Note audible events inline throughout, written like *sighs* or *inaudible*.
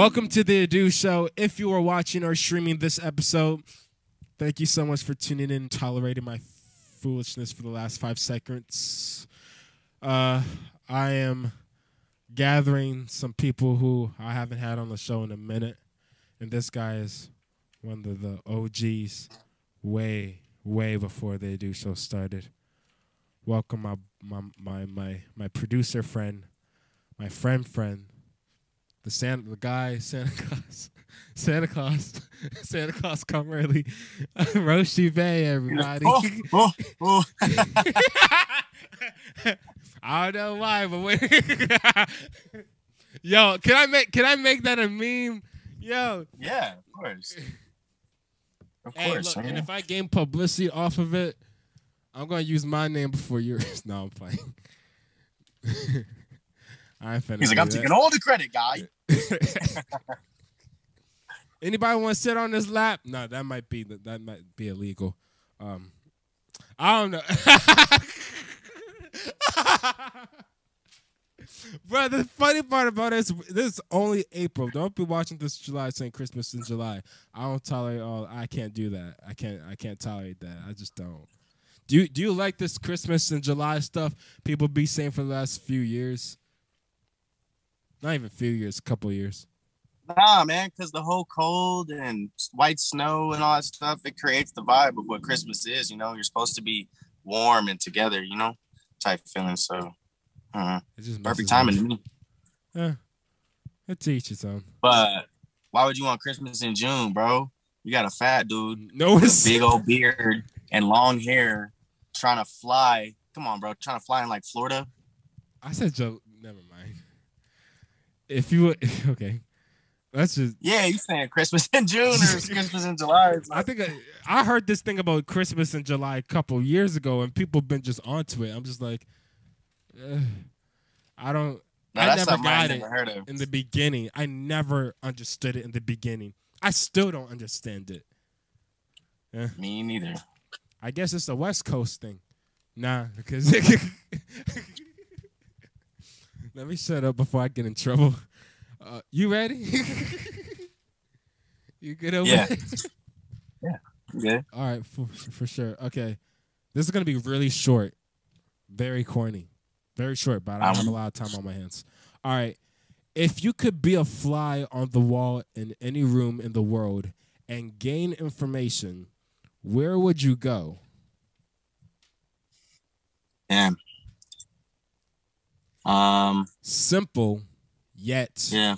Welcome to the Adu Show. If you are watching or streaming this episode, thank you so much for tuning in tolerating my foolishness for the last five seconds. Uh, I am gathering some people who I haven't had on the show in a minute, and this guy is one of the OGs, way, way before the Adu Show started. Welcome my my my my, my producer friend, my friend friend, the Santa the guy Santa Claus *laughs* Santa Claus *laughs* Santa Claus come early *laughs* Roshi Bay everybody Oh, oh, oh. I don't know why but wait yo can I make can I make that a meme yo yeah, of course. Of hey course. look and if I gain publicity off of it I'm gonna use my name before yours no I'm playing I finna He's like, I'm that. taking all the credit, guy. *laughs* Anybody want to sit on this lap? No, that might be that might be illegal. Um, I don't know. *laughs* Bro, the funny part about this, this is only April. Don't be watching this July saying Christmas in July. I don't tolerate all. I can't do that. I can't. I can't tolerate that. I just don't. Do you Do you like this Christmas and July stuff? People be saying for the last few years. Not even a few years, a couple years. Nah, man, because the whole cold and white snow and all that stuff, it creates the vibe of what Christmas is. You know, you're supposed to be warm and together, you know, type feeling. So, uh, It just perfect timing to me. Yeah. It teaches them. But why would you want Christmas in June, bro? You got a fat dude, *laughs* No, it's big old beard, and long hair, trying to fly. Come on, bro, trying to fly in like Florida. I said Joe. Never mind. If you would, *laughs* okay, that's just. Yeah, you saying Christmas in June or *laughs* Christmas in July? I think I, I heard this thing about Christmas in July a couple years ago, and people been just onto it. I'm just like, I don't. no, I that's never something I got never it heard of. in the beginning. I never understood it in the beginning. I still don't understand it. Me neither. I guess it's a West Coast thing. Nah, because *laughs* let me shut up before I get in trouble. *laughs* Uh, you ready? *laughs* you good over Yeah. there? *laughs* Yeah. All right, for, for sure. Okay, this is gonna be really short, very corny, very short. But I don't have a lot of time on my hands. All right, if you could be a fly on the wall in any room in the world and gain information, where would you go? Damn. Um. Simple, yet Yeah.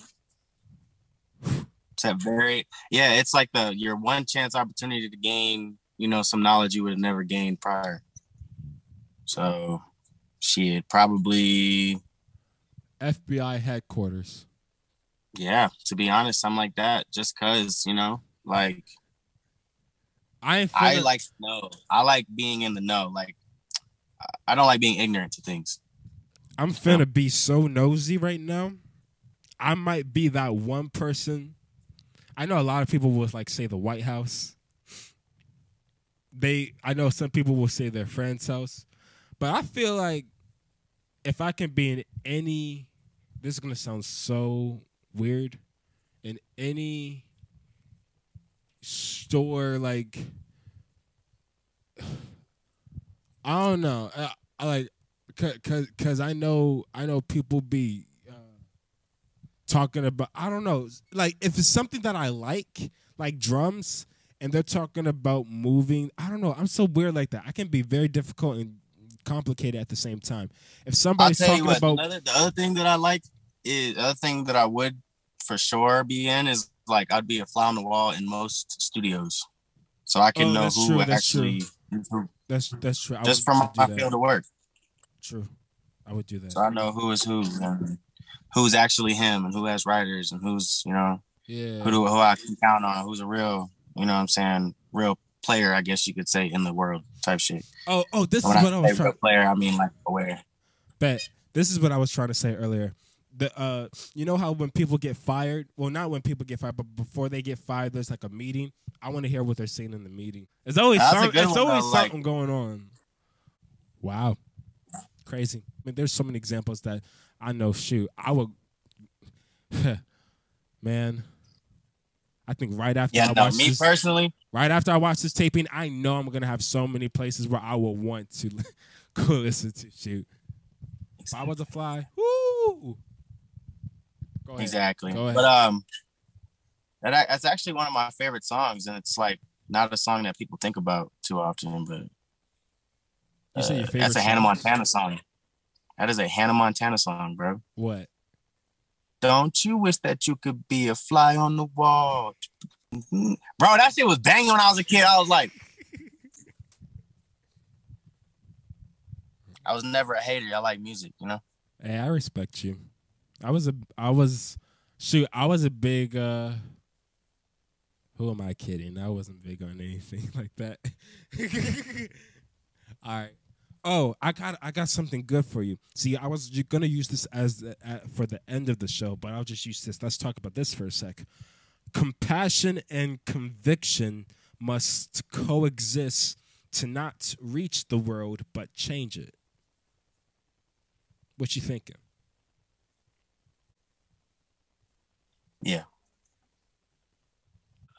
It's a very yeah. It's like the your one chance opportunity to gain you know some knowledge you would have never gained prior. So, shit, probably FBI headquarters. yeah. To be honest, I'm like that just cause you know like I I like to know. I like being in the know. Like I don't like being ignorant to things. I'm finna be so nosy right now. I might be that one person. I know a lot of people will like say the White House. They I know some people will say their friend's house. But I feel like if I can be in any this is gonna sound so weird. In any store like *sighs* I don't know. I, I like cause, cause I know I know people be uh, talking about I don't know like if it's something that I like like drums and they're talking about moving I don't know I'm so weird like that. I can be very difficult and complicated at the same time. If somebody's talking what. about Another, the other thing that I like is the other thing that I would for sure be in is like I'd be a fly on the wall in most studios, so I can Oh, know that's who true, that's actually that's that's true. I just from my field of work. True I would do that So I know who is who and who's actually him and who has writers and who's you know yeah who do, who I can count on, who's a real you know what I'm saying real player I guess you could say in the world type shit. oh oh this is When I what I was trying player, I mean like aware. Bet. This is what I was trying to say earlier. The uh, you know how when people get fired, well, not when people get fired, but before they get fired, there's like a meeting. I want to hear what they're saying in the meeting. There's always some, one, always though, like- something going on. Wow, crazy. I mean, there's so many examples that I know. Shoot, I would. *laughs* man. I think right after Yeah, I no, watch me this, personally, right after I watch this taping, I know I'm gonna have so many places where I will want to *laughs* go listen to shoot. If I was a fly, woo. Go ahead. exactly. Go ahead. But um, that that's actually one of my favorite songs, and it's like not a song that people think about too often. But You say your uh, favorite that's a Hannah? Montana song. That is a Hannah Montana song, bro. What? Don't you wish that you could be a fly on the wall? Mhm. *laughs* Bro, that shit was banging when I was a kid. I was like, I was never a hater. I like music, you know. Hey, I respect you. I was a I was shoot, I was a big uh who am I kidding? I wasn't big on anything *laughs* like that. *laughs* All right. Oh, I got I got something good for you. See, I was gonna use this as the, uh, for the end of the show, but I'll just use this. Let's talk about this for a sec. Compassion and conviction must coexist to not reach the world but change it. What you thinking? Yeah.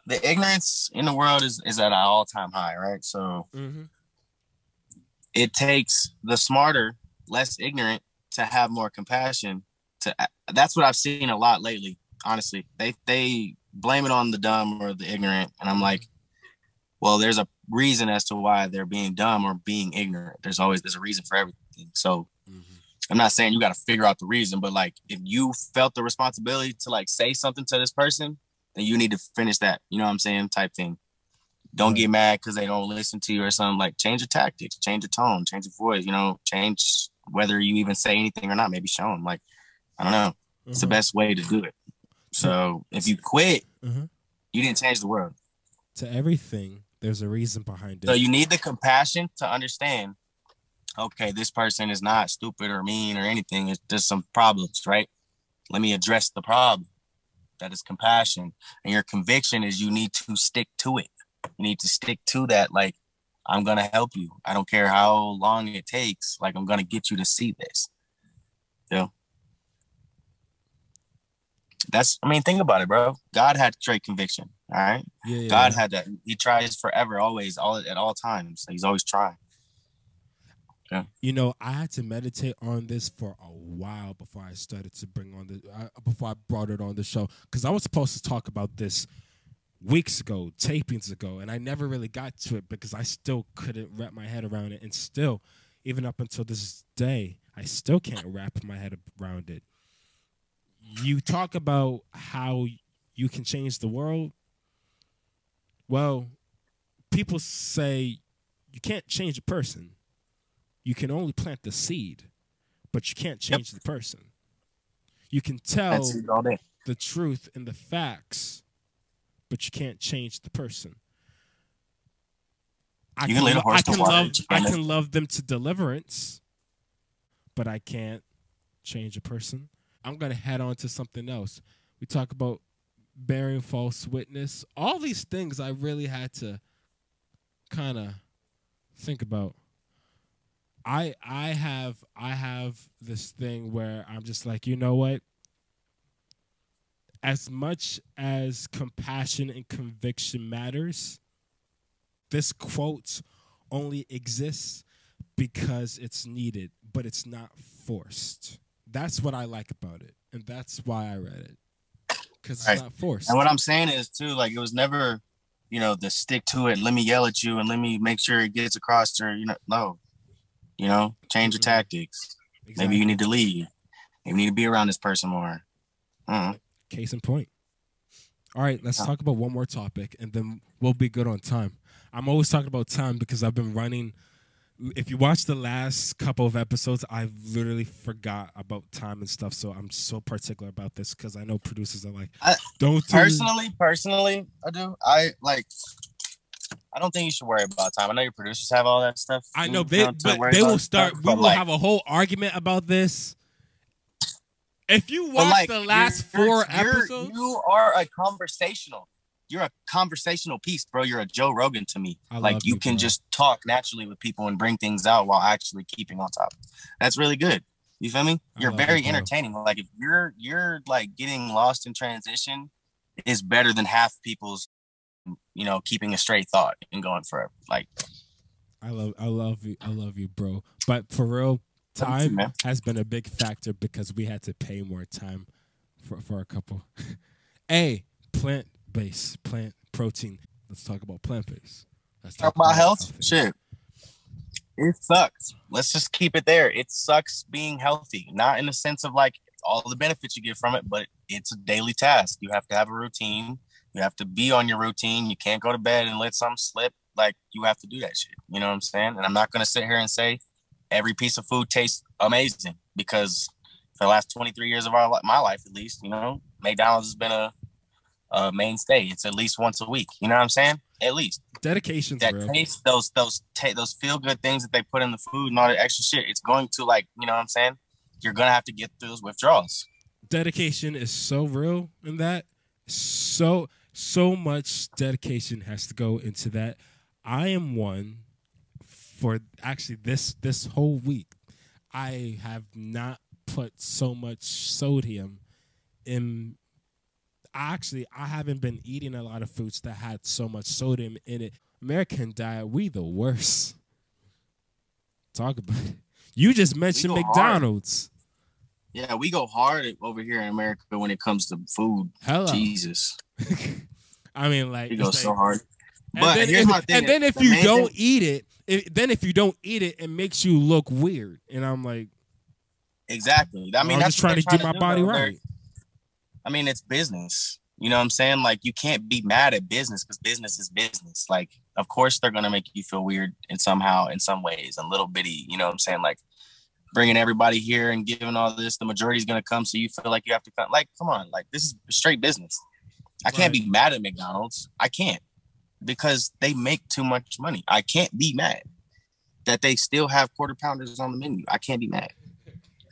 The ignorance in the world is, is at an all time high, right? So Mm-hmm. It takes the smarter, less ignorant to have more compassion. To that's what I've seen a lot lately. Honestly, they they blame it on the dumb or the ignorant, and I'm like, well, there's a reason as to why they're being dumb or being ignorant. There's always there's a reason for everything. So mm-hmm. I'm not saying you got to figure out the reason, but like if you felt the responsibility to like say something to this person, then you need to finish that. You know what I'm saying? Type thing. Don't get mad because they don't listen to you or something. Like change your tactics, change your tone, change your voice. You know, change whether you even say anything or not. Maybe show them. Like I don't know. It's the Mhm. best way to do it. So if you quit, Mhm. you didn't change the world. To everything, there's a reason behind it. So you need the compassion to understand. Okay, this person is not stupid or mean or anything. It's just some problems, right? Let me address the problem. That is compassion, and your conviction is you need to stick to it. You need to stick to that. Like I'm gonna help you. I don't care how long it takes. Like I'm gonna get you to see this. Yeah. That's. I mean, think about it, bro. God had straight conviction. All right. yeah, yeah, God yeah. had that. He tries forever, always, all at all times. He's always trying. Yeah. You know, I had to meditate on this for a while before I started to bring on the uh, before I brought it on the show because I was supposed to talk about this weeks ago, tapings ago, and I never really got to it because I still couldn't wrap my head around it, and still, even up until this day, I still can't wrap my head around it. You talk about how you can change the world. Well, people say you can't change a person. You can only plant the seed, but you can't change the person. You can tell That's it all day. the truth and the facts, but you can't change the person. I You can lo- I can love I can love them to deliverance, but I can't change a person. I'm gonna head on to something else. We talk about bearing false witness. All these things I really had to kind of think about. I I have I have this thing where I'm just like, you know what? As much as compassion and conviction matters, this quote only exists because it's needed, but it's not forced. That's what I like about it, and that's why I read it because it's Right. not forced. And what I'm saying is too, like it was never, you know, the stick to it. Let me yell at you and let me make sure it gets across to. You know, no. You know, change your Mhm. tactics. Maybe you need to leave. Maybe you need to be around this person more. Uh-uh. Case in point. All right, let's talk about one more topic and then we'll be good on time. I'm always talking about time because I've been running. If you watch the last couple of episodes, I've literally forgot about time and stuff. So I'm so particular about this because I know producers are like, I- don't do Personally, personally, I do. I like. I don't think you should worry about time. I know your producers have all that stuff. I know they, but they will start. stuff, We will like, have a whole argument about this. If you watch like, the last you're- 4 you're- episodes, You are a conversational. You're a conversational piece, bro. You're a Joe Rogan to me. I like you you, can bro. just talk naturally with people and bring things out while actually keeping on top. That's really good. You feel me? You're very bro. entertaining. Like if you're you're like getting lost in transition is better than half people's you know keeping a straight thought and going forever. Like I love I love you I love you, bro. But for real, Love you time has been a big factor because we had to pay more time for for a couple. *laughs* a plant based plant protein. Let's talk about plant based. Let's talk about health. healthy. Shit. It sucks. Let's just keep it there. It sucks being healthy, not in the sense of like all the benefits you get from it, but it's a daily task. You have to have a routine. You have to be on your routine. You can't go to bed and let something slip. Like you have to do that shit. You know what I'm saying? And I'm not gonna sit here and say every piece of food tastes amazing because for the last 23 years of our my life at least, you know, McDonald's has been a, a mainstay. It's at least once a week. You know what I'm saying? At least dedication. that real. taste those those ta- those feel good things that they put in the food and all that extra shit it's going to like you know what i'm saying you're gonna have to get through those withdrawals dedication is so real in that so so much dedication has to go into that i am one for actually this this whole week i have not put so much sodium in actually i haven't been eating a lot of foods that had so much sodium in it. American diet we the worst. Talk about it. You just mentioned go hard. mcdonald's. Yeah we go hard over here in america when it comes to food. Hello jesus. *laughs* I mean, like, we it's go like- so hard. And but then, here's if, my thing. and then if the you don't thing- eat it, if, then if you don't eat it, it makes you look weird. And I'm like, exactly. I mean I'm that's just trying to they're do my body right. i mean it's business. You know what i'm saying? Like you can't be mad at business because business is business. Like of course they're gonna make you feel weird in somehow in some ways and little bitty you know what i'm saying? Like bringing everybody here and giving all this the majority is gonna come so you feel like you have to come. Like come on like this is straight business. I can't Right. be mad at mcdonald's. I can't because they make too much money i can't be mad that they still have quarter pounders on the menu i can't be mad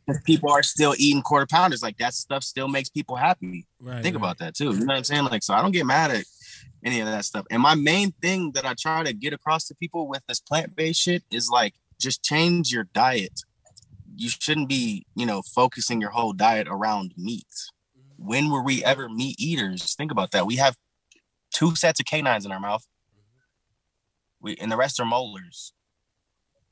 because people are still eating quarter pounders like that stuff still makes people happy Right, think right. about that too. You know what I'm saying? Like, so I don't get mad at any of that stuff. And my main thing that I try to get across to people with this plant based shit is like, just change your diet. You shouldn't be, you know, focusing your whole diet around meat. When were we ever meat eaters? Think about that. We have two sets of canines in our mouth. We and the rest are molars.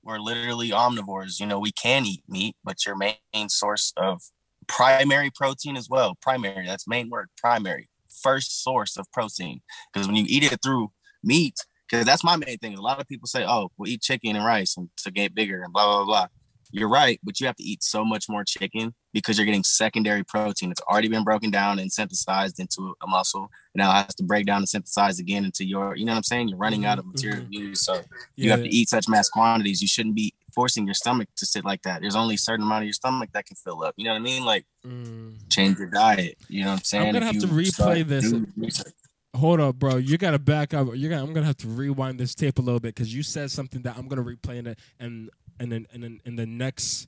We're literally omnivores. You know, we can eat meat, but your main source of primary protein as well. Primary, that's main word, primary. First source of protein. Because when you eat it through meat, because that's my main thing. A lot of people say, oh, we'll eat chicken and rice and to get bigger and blah, blah, blah. You're right, but you have to eat so much more chicken because you're getting secondary protein. It's already been broken down and synthesized into a muscle. And now it has to break down and synthesize again into your, you know what I'm saying? You're running out of Mhm, material mhm. use. So you Yeah, have to eat such mass quantities. You shouldn't be forcing your stomach to sit like that. There's only a certain amount of your stomach that can fill up. You know what I mean? Like mm. change your diet. You know what I'm saying? I'm gonna If have to replay this. research. Hold up, bro. You gotta back up. You got. I'm gonna have to rewind this tape a little bit because you said something that I'm gonna replay in the and and then and then in the next,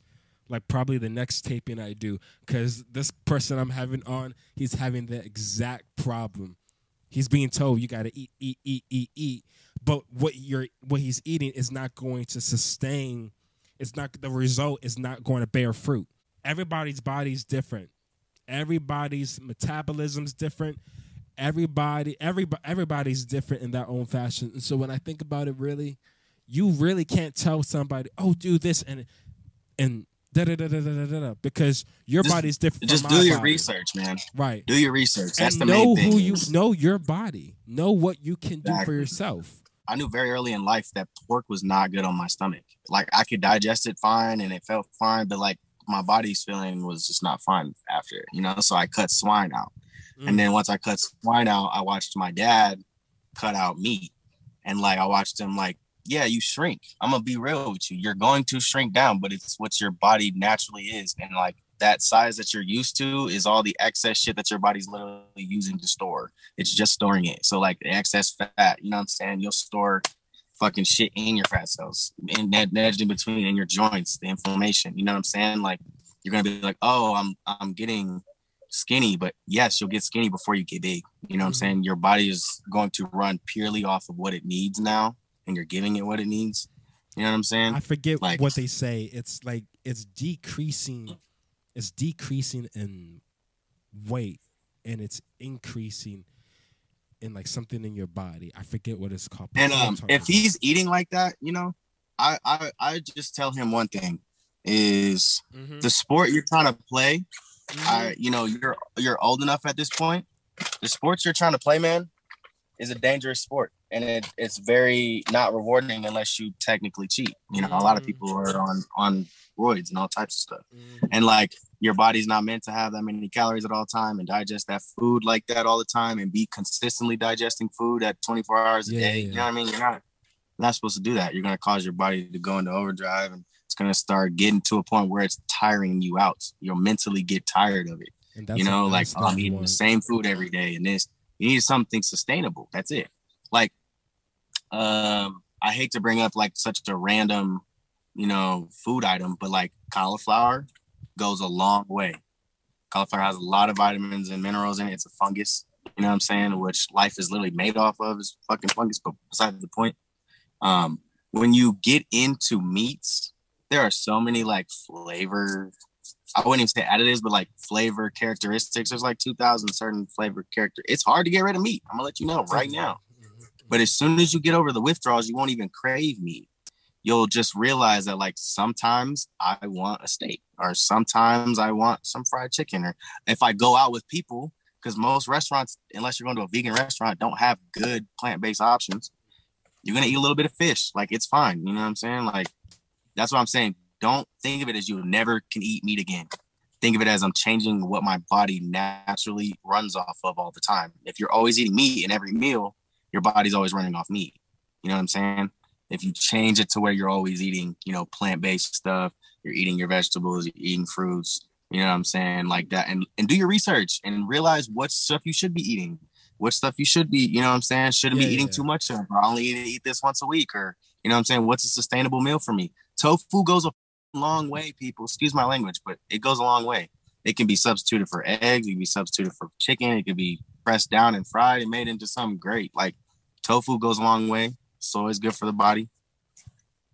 like probably the next taping I do, because this person I'm having on, he's having the exact problem. He's being told you gotta eat, eat, eat, eat, eat, but what you're what he's eating is not going to sustain. It's not the result is not going to bear fruit. Everybody's body's different. Everybody's metabolism's different everybody every everybody's different in their own fashion and so when i think about it really you really can't tell somebody, "Oh, do this," and and Da, da, da, because your just, body's different. Just do your body. research, man. Right. Do your research. That's and the know main thing. Know who you know your body. Know what you can exactly. do for yourself. I knew very early in life that pork was not good on my stomach. Like I could digest it fine and it felt fine, but like my body's feeling was just not fine after, you know. So I cut swine out. Mm. And then once I cut swine out, I watched my dad cut out meat. And like I watched him like yeah, you shrink. I'm gonna be real with you. You're going to shrink down, but it's what your body naturally is. And like that size that you're used to is all the excess shit that your body's literally using to store. It's just storing it. So like the excess fat, you know what I'm saying? You'll store fucking shit in your fat cells and that edged in between in your joints, the inflammation. You know what I'm saying? Like you're gonna be like, oh, I'm I'm getting skinny, but yes, you'll get skinny before you get big. You know what I'm Mhm. saying? Your body is going to run purely off of what it needs now, and you're giving it what it needs. You know what I'm saying? i forget like- what they say it's like it's decreasing it's decreasing in weight and it's increasing in like something in your body. I forget what it's called. And um, if he's eating like that, you know, I I I just tell him one thing is mm-hmm. the sport you're trying to play. Mm-hmm. I you know you're you're old enough at this point. The sports you're trying to play, man, is a dangerous sport, and it, it's very not rewarding unless you technically cheat. You know, mm-hmm. a lot of mm. people are on on roids and all types of stuff, mm-hmm. and like your body's not meant to have that many calories at all time and digest that food like that all the time and be consistently digesting food at 24 hours a yeah, day. Yeah. You know what I mean? You're not, you're not supposed to do that. You're going to cause your body to go into overdrive and it's going to start getting to a point where it's tiring you out. You'll mentally get tired of it. You know, like oh, I'm eating the same food every day and this, you need something sustainable. That's it. Like, um, I hate to bring up like such a random, you know, food item, but like cauliflower, goes a long way. Cauliflower has a lot of vitamins and minerals in it. It's a fungus, you know what I'm saying? Which life is literally made off of is fucking fungus. But besides the point, um, when you get into meats, there are so many like flavor. I wouldn't even say additives, but like flavor characteristics. There's like 2,000 certain flavor character. It's hard to get rid of meat. I'm gonna let you know right now. But as soon as you get over the withdrawals, you won't even crave meat. You'll just realize that like sometimes I want a steak or sometimes I want some fried chicken or if I go out with people because most restaurants unless you're going to a vegan restaurant don't have good plant-based options. You're going to eat a little bit of fish like it's fine you know what I'm saying? Like that's what I'm saying. Don't think of it as you never can eat meat again. Think of it as I'm changing what my body naturally runs off of all the time. If you're always eating meat in every meal your body's always running off meat you know what I'm saying if you change it to where you're always eating, you know, plant-based stuff, you're eating your vegetables, you're eating fruits, you know what I'm saying? Like that. And and do your research and realize what stuff you should be eating, what stuff you should be, you know what I'm saying? Shouldn't yeah, be eating yeah. too much of, or only eat, eat this once a week, or you know what I'm saying? What's a sustainable meal for me? Tofu goes a long way, people. Excuse my language, but it goes a long way. It can be substituted for eggs, it can be substituted for chicken, it can be pressed down and fried and made into something great. Like tofu goes a long way. Soy is good for the body.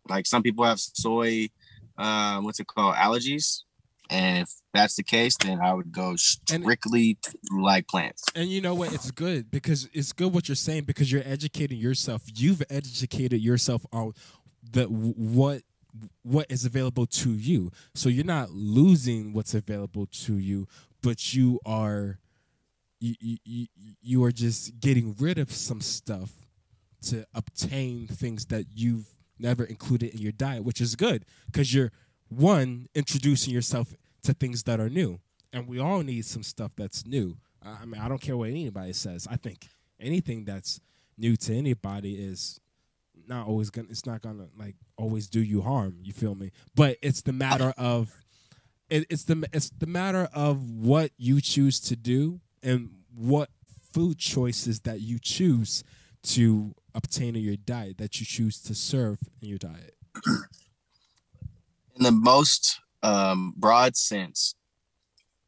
Like some people have soy, uh, what's it called, allergies. And if that's the case, then I would go strictly and, like plants. And you know what? It's good because it's good what you're saying because you're educating yourself. You've educated yourself on the what what is available to you. So you're not losing what's available to you, but you are you, you, you are just getting rid of some stuff to obtain things that you've never included in your diet, which is good because you're one introducing yourself to things that are new, and we all need some stuff that's new. I mean, I don't care what anybody says. I think anything that's new to anybody is not always gonna. It's not gonna like always do you harm. You feel me? But it's the matter of it, it's the it's the matter of what you choose to do and what food choices that you choose to obtain in your diet that you choose to serve in your diet? In the most um, broad sense,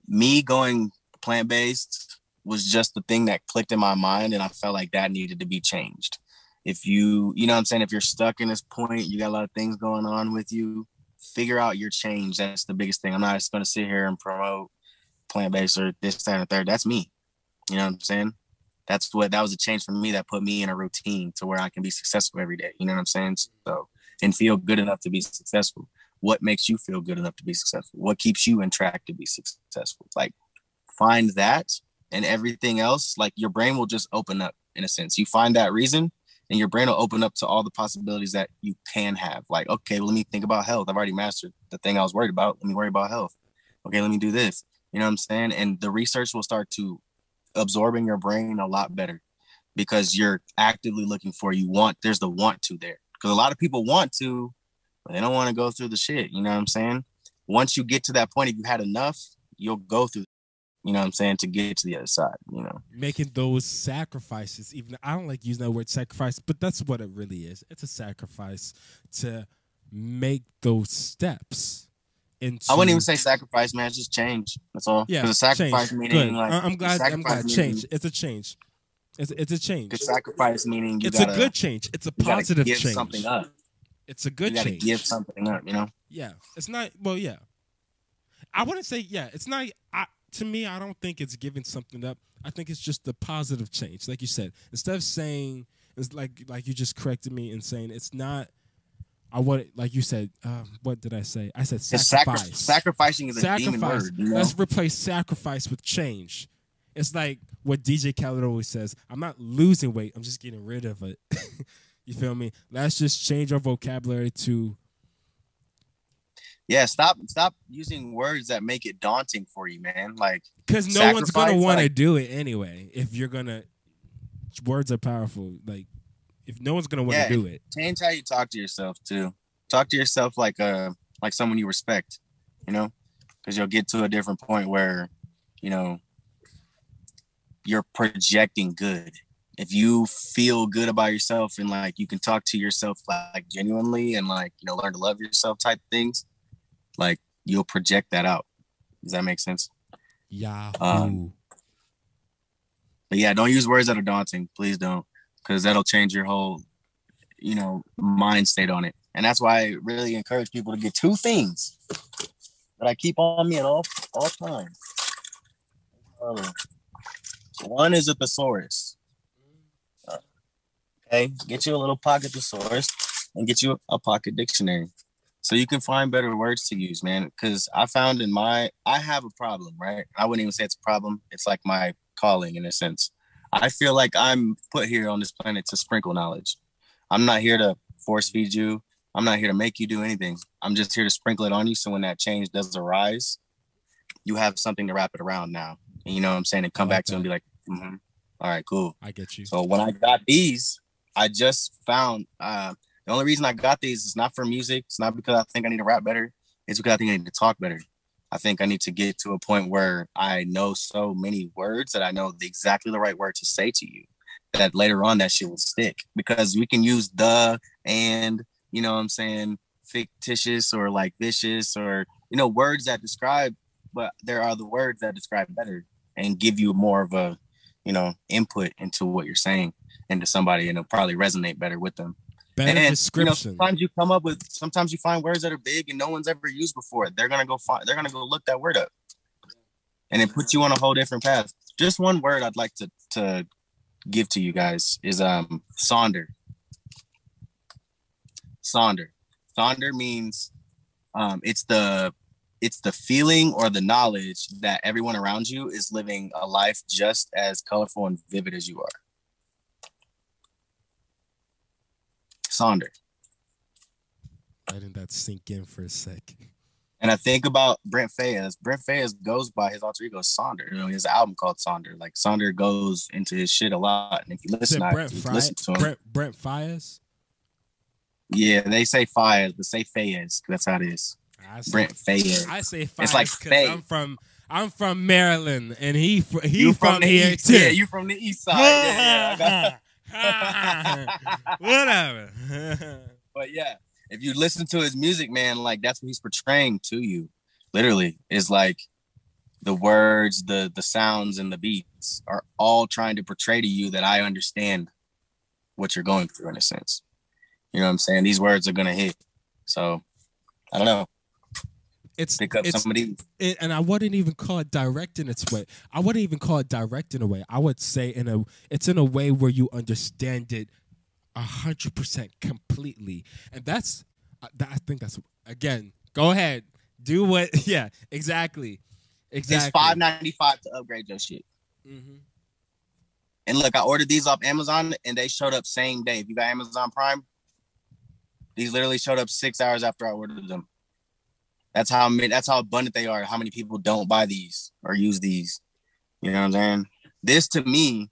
me going plant based was just the thing that clicked in my mind, and I felt like that needed to be changed. If you, you know what I'm saying, if you're stuck in this point, you got a lot of things going on with you, figure out your change. That's the biggest thing. I'm not just going to sit here and promote plant based or this, that, and third. That's me. You know what I'm saying? that's what that was a change for me that put me in a routine to where I can be successful every day. You know what I'm saying? So and feel good enough to be successful. What makes you feel good enough to be successful? What keeps you in track to be successful? Like find that and everything else, like your brain will just open up in a sense. You find that reason and your brain will open up to all the possibilities that you can have. Like, okay, well, let me think about health. I've already mastered the thing I was worried about. Let me worry about health. Okay, let me do this. You know what I'm saying? And the research will start to absorbing your brain a lot better because you're actively looking for you want there's the want to there. Because a lot of people want to but they don't want to go through the shit you know what i'm saying? Once you get to that point if you had enough you'll go through you know what i'm saying to get to the other side you know? Making those sacrifices even i don't like using that word sacrifice but that's what it really is. It's a sacrifice to make those steps into. I wouldn't even say sacrifice, man. It's just change. That's all. Yeah, a sacrifice change. meaning Good. like I'm glad. I'm glad. Change. It's a change. It's, it's a change. Good sacrifice meaning it's gotta, a good change. It's a positive change. Something up. It's a good you gotta change. give something up, you know. Yeah, it's not. Well, yeah, I wouldn't say. Yeah, it's not. I, to me, I don't think it's giving something up. I think it's just a positive change, like you said. Instead of saying it's like like you just corrected me and saying it's not. I want like you said. Um, what did I say? I said It's sacri- sacrifice. sacrificing is a demon sacrifice. word. You know? Let's replace sacrifice with change. It's like what DJ Khaled always says. I'm not losing weight. I'm just getting rid of it. *laughs* you feel me? Let's just change our vocabulary to Yeah, stop stop using words that make it daunting for you, man. Like because no one's gonna want to like- do it anyway. If you're gonna, words are powerful. Like if no one's gonna want to Yeah. do it, change how you talk to yourself too. Talk to yourself like uh like someone you respect, you know, because you'll get to a different point where, you know, you're projecting good. If you feel good about yourself and like you can talk to yourself like genuinely and like you know learn to love yourself type things, like you'll project that out. Does that make sense? Yeah. Um, But yeah, don't use words that are daunting. Please don't, because that'll change your whole, you know, mind state on it. And that's why I really encourage people to get two things that I keep on me at all all times. Uh, one is a thesaurus. Okay, get you a little pocket thesaurus and get you a pocket dictionary, so you can find better words to use, man. Because I found in my, I have a problem, right? I wouldn't even say it's a problem. It's like my calling in a sense. I feel like I'm put here on this planet to sprinkle knowledge. I'm not here to force feed you. I'm not here to make you do anything. I'm just here to sprinkle it on you. So when that change does arise, you have something to wrap it around now. And you know what I'm saying? And come like back to it and be like, mm-hmm. all right, cool. I get you. So when I got these, I just found uh, the only reason I got these is not for music. It's not because I think I need to rap better. It's because I think I need to talk better. I think I need to get to a point where I know so many words that I know the, exactly the right word to say to you. That later on that shit will stick because we can use the and you know what I'm saying fictitious or like vicious or you know words that describe, but there are the words that describe better and give you more of a you know input into what you're saying into somebody and it'll probably resonate better with them. Better and description. you know, sometimes you come up with sometimes you find words that are big and no one's ever used before. They're gonna go find they're gonna go look that word up. And it puts you on a whole different path. Just one word I'd like to to give to you guys is um sonder. Sonder. Sonder means um it's the it's the feeling or the knowledge that everyone around you is living a life just as colorful and vivid as you are. Sonder. Letting that sink in for a sec. And I think about Brent Faiyaz. Brent Faiyaz goes by his alter ego Sonder. You know, his album called Sonder. Like Sonder goes into his shit a lot. And if you listen, I, Brent Fry- listen to him, Brent Brent Fires? yeah, they say Fayez, but say Fayez. That's how it is. I say, Brent Faiyaz. I say It's like because I'm from I'm from Maryland and he he you from, the here east, too. Yeah, you from the east *laughs* side. yeah, yeah, *laughs* *laughs* Whatever. *laughs* but yeah, if you listen to his music, man, like that's what he's portraying to you. Literally, is like the words, the the sounds, and the beats are all trying to portray to you that I understand what you're going through in a sense. You know what I'm saying? These words are gonna hit. So I don't know. It's Pick up it's, some of these. it, and I wouldn't even call it direct in its way. I wouldn't even call it direct in a way. I would say in a it's in a way where you understand it a hundred percent completely, and that's uh, that, I think that's again. Go ahead, do what. *laughs* Yeah, exactly, exactly. It's five ninety five to upgrade your shit. Mhm. And look, I ordered these off Amazon and they showed up same day. If you got Amazon Prime, these literally showed up six hours after I ordered them. That's how many, that's how abundant they are. How many people don't buy these or use these? You know what I'm saying? This to me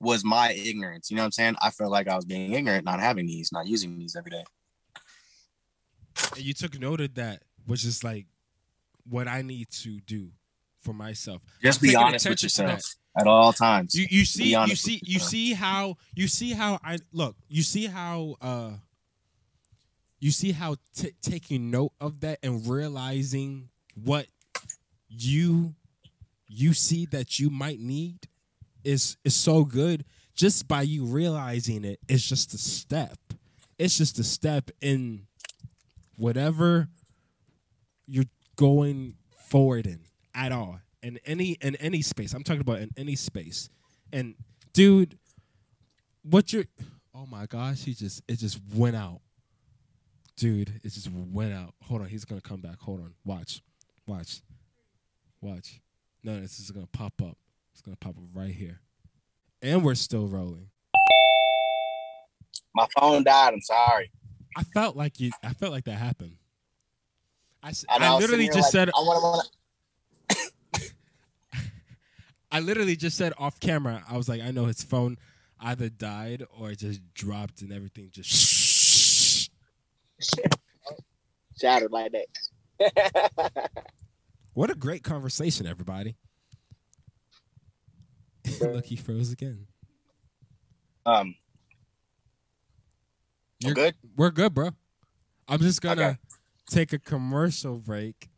was my ignorance. You know what I'm saying? I felt like I was being ignorant, not having these, not using these every day. And you took note of that, which is like what I need to do for myself. Just I'm be honest with attention to that. yourself at all times. You you see you see you see how you see how I look. You see how uh you see how t- taking note of that and realizing what you you see that you might need is is so good just by you realizing it it is just a step It's just a step in whatever you're going forward in at all. In any in any space. I'm talking about in any space. And dude, what you're oh my gosh, he just it just went out. Dude, it just went out. Hold on, he's gonna come back. Hold on. Watch. Watch. Watch. No, this is gonna pop up. It's gonna pop up right here. And we're still rolling. My phone died. I'm sorry. I felt like you I felt like that happened. I, s- And I literally sitting just here said I wanna, wanna, *laughs* I literally just said off camera, I was like, I know his phone either died or it just dropped and everything just *laughs* shattered like *laughs* that. What a great conversation, everybody. *laughs* Look, he froze again. um, You're- good. We're good, bro. I'm just gonna Okay. take a commercial break.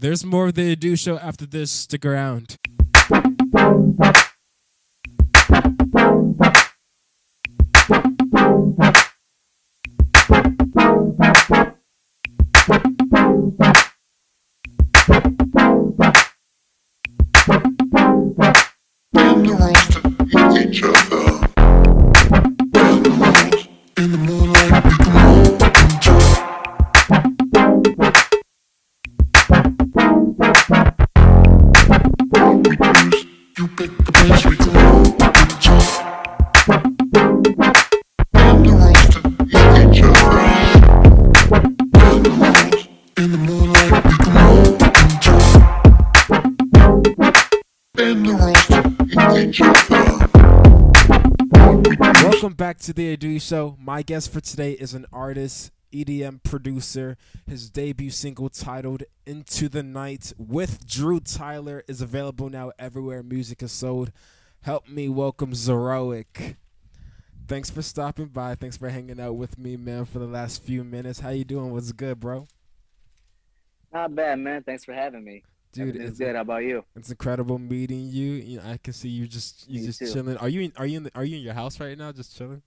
There's more of the Adu Show after this. Stick around. Bend Show. My guest for today is an artist, EDM producer. His debut single titled Into the Night with Drew Tyler is available now everywhere music is sold. Help me welcome Zeroic. Thanks for stopping by. Thanks for hanging out with me, man, for the last few minutes. How you doing? What's good, bro? Not bad, man. Thanks for having me. Dude, it's, good. How about you? it's incredible meeting you. you know, I can see you just you just too. chilling. Are you in, are you in the, are you in your house right now just chilling?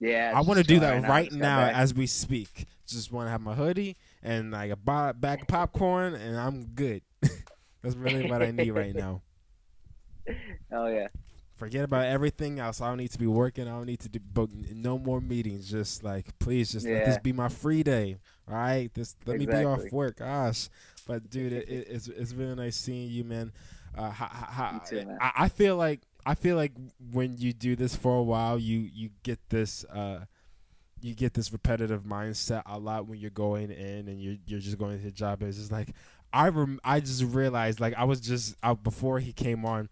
Yeah. I want to do that right now back. as we speak. Just want to have my hoodie and like a bag of popcorn, and I'm good. *laughs* That's really what I need right now. *laughs* Oh yeah. Forget about everything else. I don't need to be working. I don't need to do book no more meetings. Just like please, just let this be my free day. All right, this let me be off work. Gosh, but dude, it, it, *laughs* it's it's really nice seeing you, man. Uh, how, how, You too, man. I, I feel like I feel like when you do this for a while, you you get this uh, you get this repetitive mindset a lot when you're going in and you're you're just going to the job. It's just like I rem- I just realized like I was just out before he came on,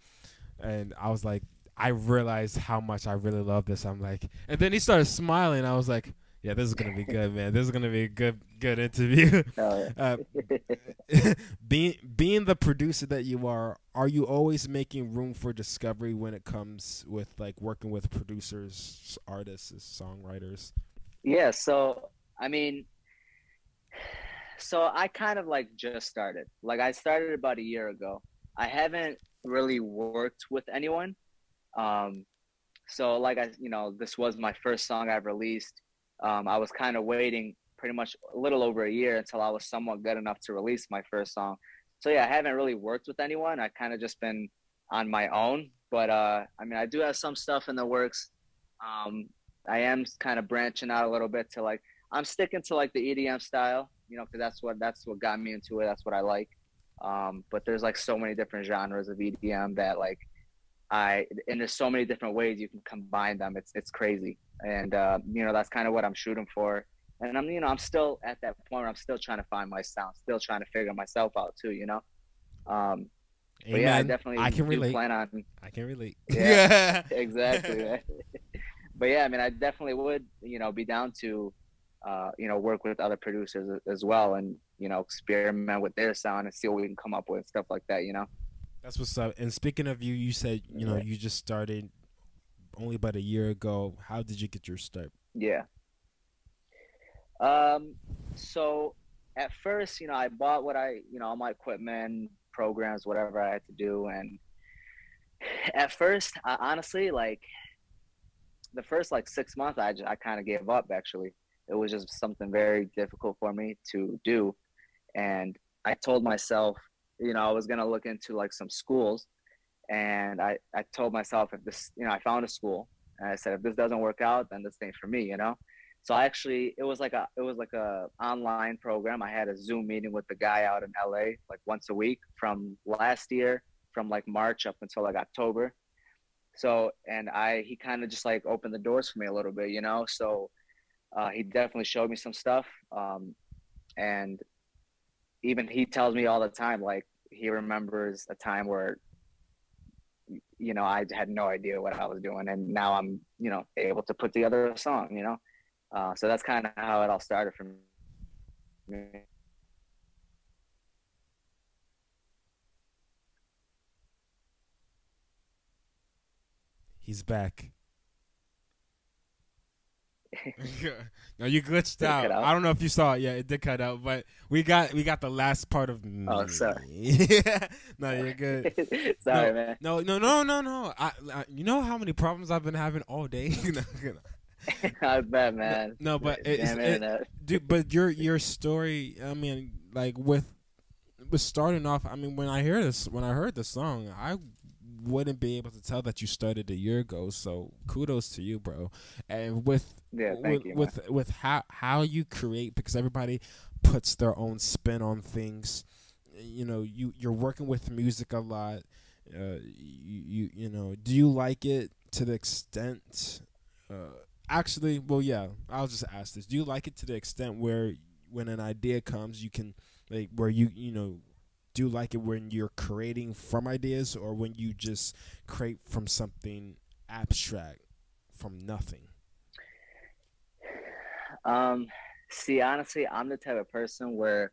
and I was like I realized how much I really love this. I'm like, and then he started smiling. I was like, yeah, this is gonna be good, man. This is gonna be a good good interview. *laughs* Oh *laughs* uh, *laughs* being being the producer that you are, are you always making room for discovery when it comes with like working with producers, artists, songwriters? yeah. So I mean, so I kind of like just started. Like I started about a year ago. I haven't really worked with anyone. Um, so like I, you know, this was my first song I've released. Um, I was kind of waiting pretty much a little over a year until I was somewhat good enough to release my first song. So yeah, I haven't really worked with anyone. I kind of just been on my own. But uh, I mean, I do have some stuff in the works. Um, I am kind of branching out a little bit to like I'm sticking to like the EDM style, you know, because that's what that's what got me into it. That's what I like. Um, but there's like so many different genres of EDM that like I and there's so many different ways you can combine them. It's it's crazy, and uh, you know that's kind of what I'm shooting for. And I'm you know I'm still at that point where I'm still trying to find my sound, still trying to figure myself out too. You know. Um, but yeah, I definitely I can relate. plan on I can relate. Yeah. *laughs* exactly. *laughs* but yeah, I mean, I definitely would, you know, be down to, uh, you know, work with other producers as well, and you know, experiment with their sound and see what we can come up with, stuff like that. You know. That's what's up. And speaking of you, you said you know you just started only about a year ago. How did you get your start? Yeah. Um. So at first, you know, I bought what I, you know, all my equipment, programs, whatever I had to do, and at first, I, honestly, like the first like six months, I just, I kind of gave up. Actually, it was just something very difficult for me to do, and I told myself, you know, I was gonna look into like some schools, and I I told myself if this, you know, I found a school, and I said if this doesn't work out, then this ain't for me, you know. So I actually, it was like a, it was like a online program. I had a Zoom meeting with the guy out in LA, like once a week from last year, from like March up until like October. So, and I, he kind of just like opened the doors for me a little bit, you know. So, uh, he definitely showed me some stuff, um, and even he tells me all the time, like he remembers a time where you know i had no idea what i was doing and now i'm you know able to put together a song you know uh, so that's kind of how it all started for me. He's back. *laughs* *laughs* no, you glitched out. out. I don't know if you saw it. Yeah, it did cut out, but we got we got the last part of. Oh, sorry. *laughs* yeah, no, you're good. sorry, no, man. No, no, no, no, no. I, I, you know how many problems I've been having all day. I bet, man. No, but it's, Damn it, dude, but your your story. I mean, like with with starting off. I mean, when I hear this, when I heard the song, I wouldn't be able to tell that you started a year ago. So kudos to you, bro. And with Yeah, with you. with, with how how you create because everybody puts their own spin on things. You know, you you're working with music a lot. Uh, you, you you know, do you like it to the extent? Uh, actually, well, yeah, I'll just ask this: Do you like it to the extent where when an idea comes, you can like where you you know. Do you like it when you're creating from ideas or when you just create from something abstract from nothing? Um, see, honestly, I'm the type of person where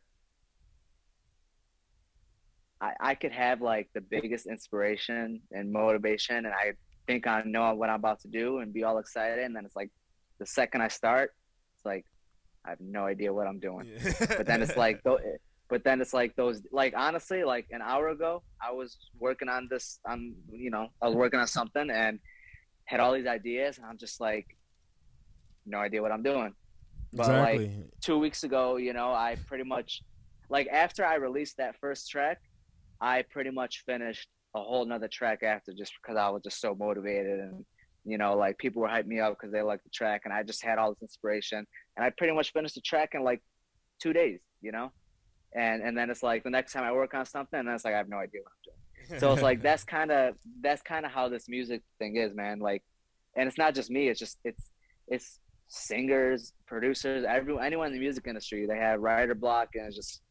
I, I could have like the biggest inspiration and motivation, and I think I know what I'm about to do and be all excited, and then it's like the second I start, it's like I have no idea what I'm doing. But then it's like, *laughs* but then it's like those, like honestly, like an hour ago, I was working on this, on you know, I was working on something and had all these ideas, and I'm just like, no idea what I'm doing. But like exactly. two weeks ago, you know, I pretty much like after I released that first track, I pretty much finished a whole nother track after just because I was just so motivated and you know, like people were hyping me up because they liked the track and I just had all this inspiration and I pretty much finished the track in like two days, you know? And and then it's like the next time I work on something and then it's like I have no idea what I'm doing. *laughs* So it's like that's kind of that's kind of how this music thing is, man. Like, and it's not just me. It's just it's it's singers, producers, everyone, anyone in the music industry. They have writer block, and it's just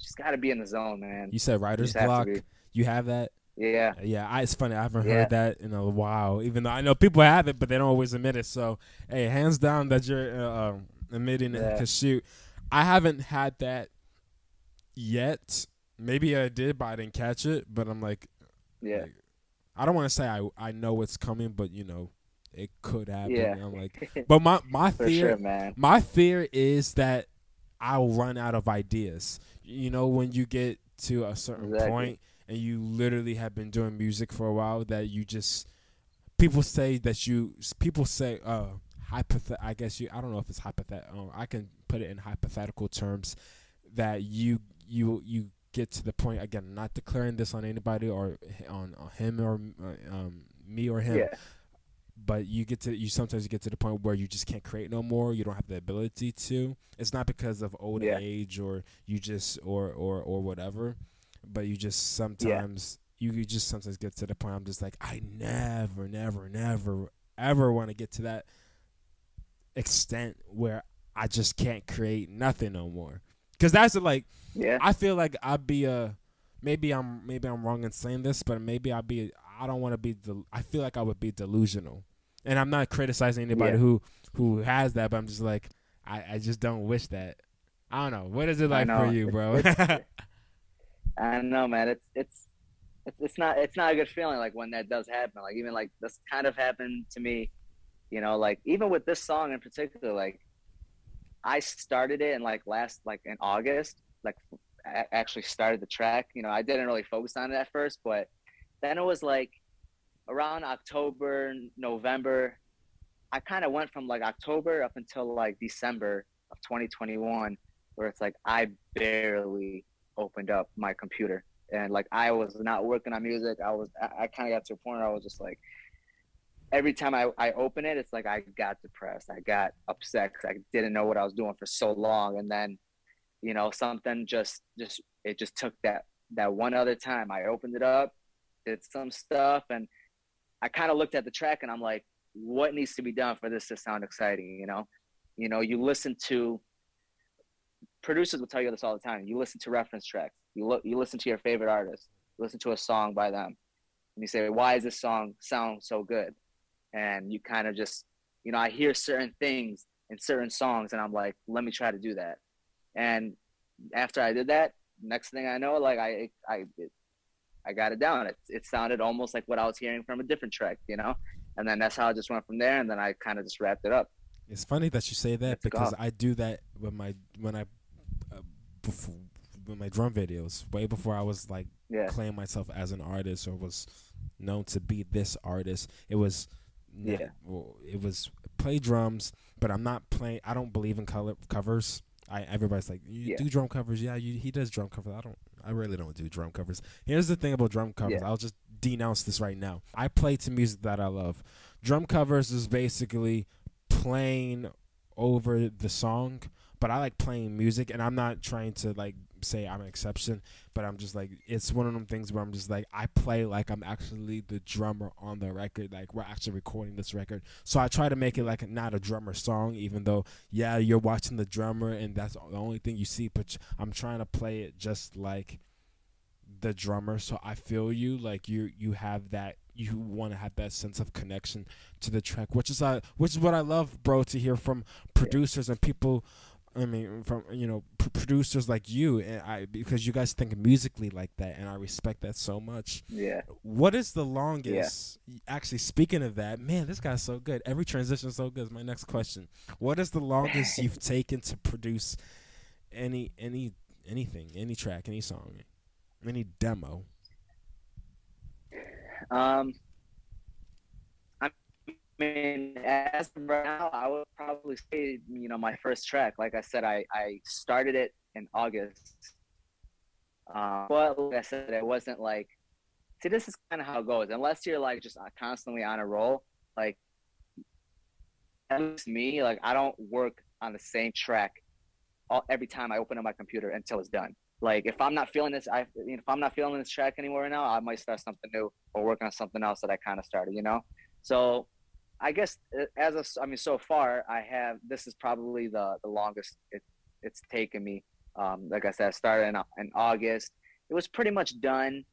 just got to be in the zone, man. You said writer's to block. You have that? Yeah, Yeah, I, it's funny. I haven't Yeah. heard that in a while. Even though I know people have it, but they don't always admit it. So, hey, hands down that you're uh, um, admitting it. Yeah. Cause shoot, I haven't had that yet. Maybe I did, but I didn't catch it. But I'm like, yeah, like, I don't want to say I I know it's coming, but you know, it could happen. Yeah. I'm like, *laughs* but my my fear sure, man. my fear is that I'll run out of ideas. You know, when you get to a certain Exactly. point and you literally have been doing music for a while, that you just people say that you people say uh hypothet. I guess you. I don't know if it's hypothetical. I can put it in hypothetical terms that you you you get to the point again. Not declaring this on anybody or on, on him or uh, um me or him. Yeah, but you get to you sometimes get to the point where you just can't create no more. You don't have the ability to. It's not because of old Yeah. age or you just or or or whatever. But you just sometimes you, you just sometimes get to the point i'm just like i never never never ever want to get to that extent where i just can't create nothing no more because that's like yeah, I feel like I'd be a maybe I'm maybe I'm wrong in saying this, but maybe I'd be I don't want to be del- I feel like I would be delusional, and I'm not criticizing anybody Yeah. who who has that, but I'm just like I I just don't wish that. I don't know. What is it like for you, bro? It's- *laughs* I don't know, man. It's it's it's it's not it's not a good feeling like when that does happen. Like even like this kind of happened to me, you know, like even with this song in particular, like I started it in like last like in August, like a- actually started the track. You know, I didn't really focus on it at first, but then it was like around October, November, I kind of went from like October up until like December of 2021, where it's like I barely opened up my computer and like I was not working on music. I was I, I kind of got to a point where I was just like every time I, I open it, it's like I got depressed. I got upset I didn't know what I was doing for so long. And then, you know, something just just it just took that that one other time. I opened it up, did some stuff, and I kind of looked at the track and I'm like, what needs to be done for this to sound exciting? You know, you know, you listen to producers will tell you this all the time. You listen to reference tracks. You look, you listen to your favorite artist. You listen to a song by them, and you say, "Why is this song sound so good?" And you kind of just, you know, I hear certain things in certain songs, and I'm like, "Let me try to do that." And after I did that, next thing I know, like I, I, it, I got it down. It, it sounded almost like what I was hearing from a different track, you know. And then that's how I just went from there, and then I kind of just wrapped it up. It's funny that you say that Let's because. I do that with my when I uh, before, with my drum videos way before I was like Yeah. claim myself as an artist or was known to be this artist. It was Yeah. well, it was play drums, but I'm not playing. I don't believe in color covers. I everybody's like you Yeah. do drum covers. Yeah, you, he does drum covers. I don't. I really don't do drum covers. Here's the thing about drum covers. Yeah. I'll just denounce this right now. I play to music that I love. Drum covers is basically playing over the song, but I like playing music, and I'm not trying to like say I'm an exception, but I'm just like it's one of them things where I'm just like I play like I'm actually the drummer on the record, like we're actually recording this record. So I try to make it like not a drummer song, even though yeah you're watching the drummer and that's the only thing you see, but I'm trying to play it just like the drummer so i feel you like you you have that you want to have that sense of connection to the track which is uh which is what i love bro to hear from producers and people i mean from you know pr- producers like you and i because you guys think musically like that and i respect that so much. Yeah. what is the longest actually speaking of that man this guy's so good. Every transition is so good is my next question. What is the longest *laughs* you've taken to produce any any anything any track any song any demo? Um, mean, as of right now, I would probably say, you know, my first track. Like I said, I I started it in August. Um, but like I said, it wasn't like. See, this is kind of how it goes. Unless you're like just uh, constantly on a roll, like at least me, like I don't work on the same track all, every time I open up my computer until it's done. Like if I'm not feeling this, I you know, if I'm not feeling this track anymore right now, I might start something new or work on something else that I kind of started. You know, so I guess uh, as I mean, so far I have this is probably the the longest it, it's taken me. Um, like I said, I started in, in August. It was pretty much done.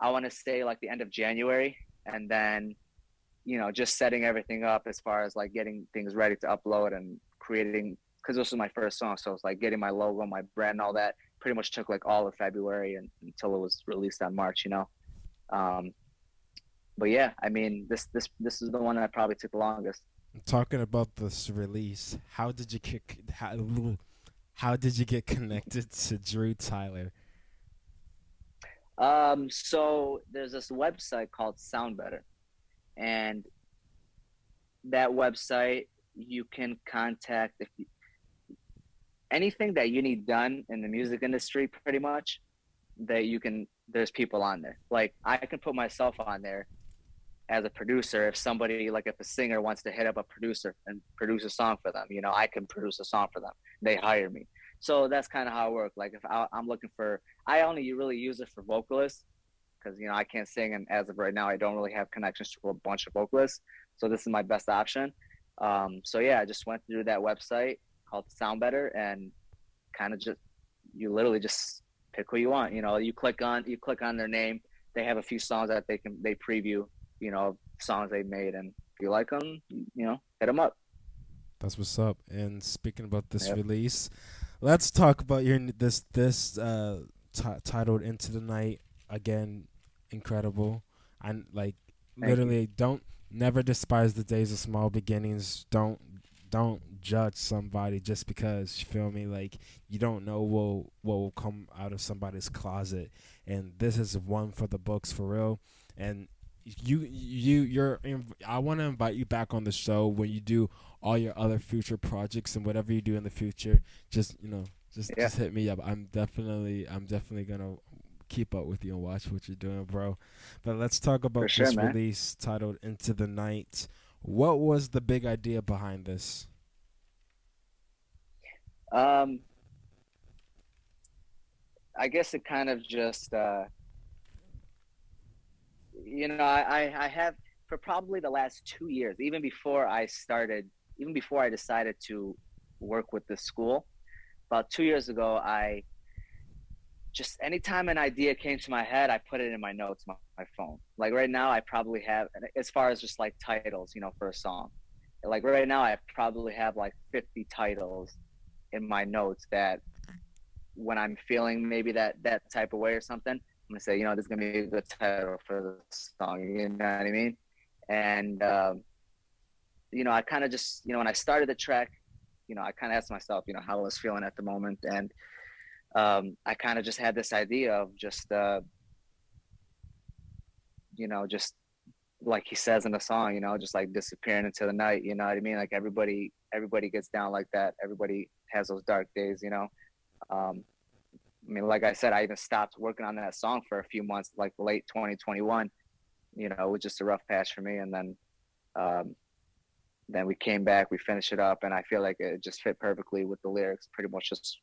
I want to say like the end of January, and then you know just setting everything up as far as like getting things ready to upload and creating because this was my first song, so it's like getting my logo, my brand, and all that. Pretty much took like all of February and until it was released on March, you know. Um, but yeah, I mean, this this this is the one that probably took the longest. talking about this release how did you kick how, how did you get connected to drew tyler Um, so there's this website called SoundBetter, and that website you can contact if you, anything that you need done in the music industry, pretty much that you can. There's people on there. Like I can put myself on there as a producer. If somebody like if a singer wants to hit up a producer and produce a song for them, you know, I can produce a song for them. They hire me. So that's kind of how it works. Like if I, I'm looking for, I only really use it for vocalists because you know I can't sing, and as of right now, I don't really have connections to a bunch of vocalists. So this is my best option. Um, so yeah, I just went through that website called SoundBetter, and kind of just you literally just pick who you want. You know, you click on you click on their name. They have a few songs that they can they preview. You know, songs they made, and if you like them, you know, hit them up. that's what's up. And speaking about this Yep. release let's talk about your this this uh ti titled into the night again. Incredible. And like Thank literally don't never despise the days of small beginnings. Don't don't judge somebody just because you feel me? Like you don't know what what will come out of somebody's closet. And this is one for the books for real. And you you you're I want to invite you back on the show when you do all your other future projects and whatever you do in the future. Just you know, just Yeah. just hit me up. I'm definitely I'm definitely gonna keep up with you and watch what you're doing, bro. But let's talk about sure, this man. release titled "Into the Night." What was the big idea behind this? Um, I guess it kind of just, uh, you know, I, I, have for probably the last two years, even before I started, even before I decided to work with the school, about two years ago, I just anytime an idea came to my head, I put it in my notes, my, my phone. Like right now, I probably have, as far as just like titles, you know, for a song. Like right now, I probably have like 50 titles in my notes that when I'm feeling maybe that that type of way or something, I'm gonna say, you know, this is gonna be a good title for the song. You know what I mean? And um, you know, I kind of just, you know, when I started the track, you know, I kind of asked myself, you know, how I was feeling at the moment, and um, I kind of just had this idea of just, uh, you know, just like he says in the song, you know, just like disappearing into the night. You know what I mean? Like everybody, everybody gets down like that. Everybody has those dark days, you know. Um, I mean, like I said, I even stopped working on that song for a few months, like late 2021. You know, it was just a rough patch for me, and then, um, then we came back, we finished it up, and I feel like it just fit perfectly with the lyrics. Pretty much just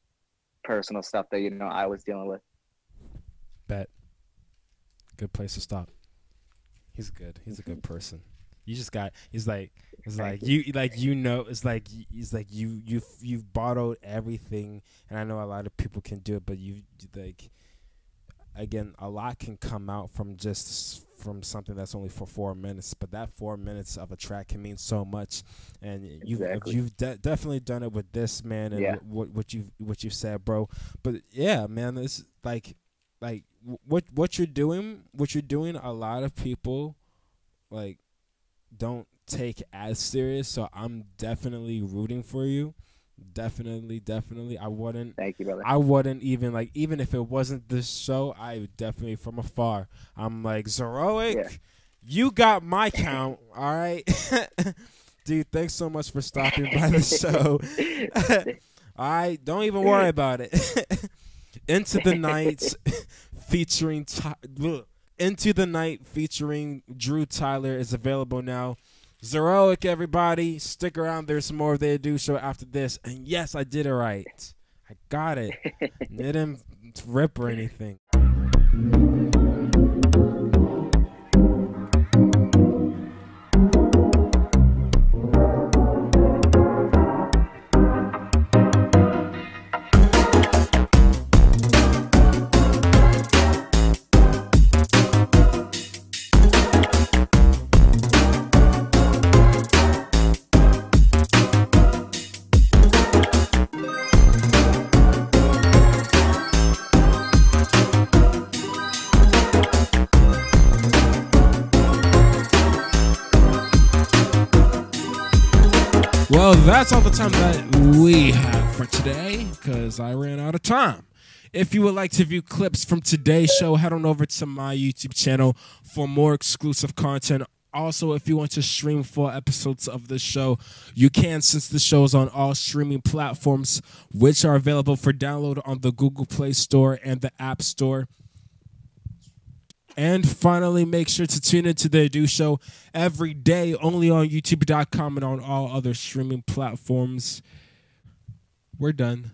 personal stuff that you know I was dealing with. Bet. Good place to stop. He's good. He's a good person. You just got. He's like. It's like you. Like you know. It's like. It's like you. You. You've bottled everything, and I know a lot of people can do it, but you like. Again, a lot can come out from just from something that's only for four minutes, but that four minutes of a track can mean so much, and you've Exactly. you've de- definitely done it with this man and Yeah. what what you what you said, bro. But yeah, man, it's like like what what you're doing what you're doing a lot of people like don't take as serious so i'm definitely rooting for you definitely definitely i wouldn't Thank you, brother. i wouldn't even like even if it wasn't this show i definitely from afar i'm like zeroic Yeah. you got my count all right *laughs* dude thanks so much for stopping by the *laughs* show *laughs* all right, don't even worry about it. Into the Night featuring Ty- look, Into the Night featuring Drew Tyler is available now. Zeroic, everybody, stick around. There's some more of the Adu Show after this. And yes, I did it right. I got it. *laughs* Didn't rip or anything. That's all the time that we have for today because I ran out of time. If you would like to view clips from today's show, head on over to my YouTube channel for more exclusive content. Also, if you want to stream full episodes of the show, you can since the show is on all streaming platforms, which are available for download on the Google Play Store and the App Store. And finally, make sure to tune into the Adu Show every day, only on YouTube.com and on all other streaming platforms. We're done.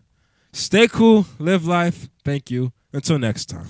Stay cool, live life. Thank you. Until next time.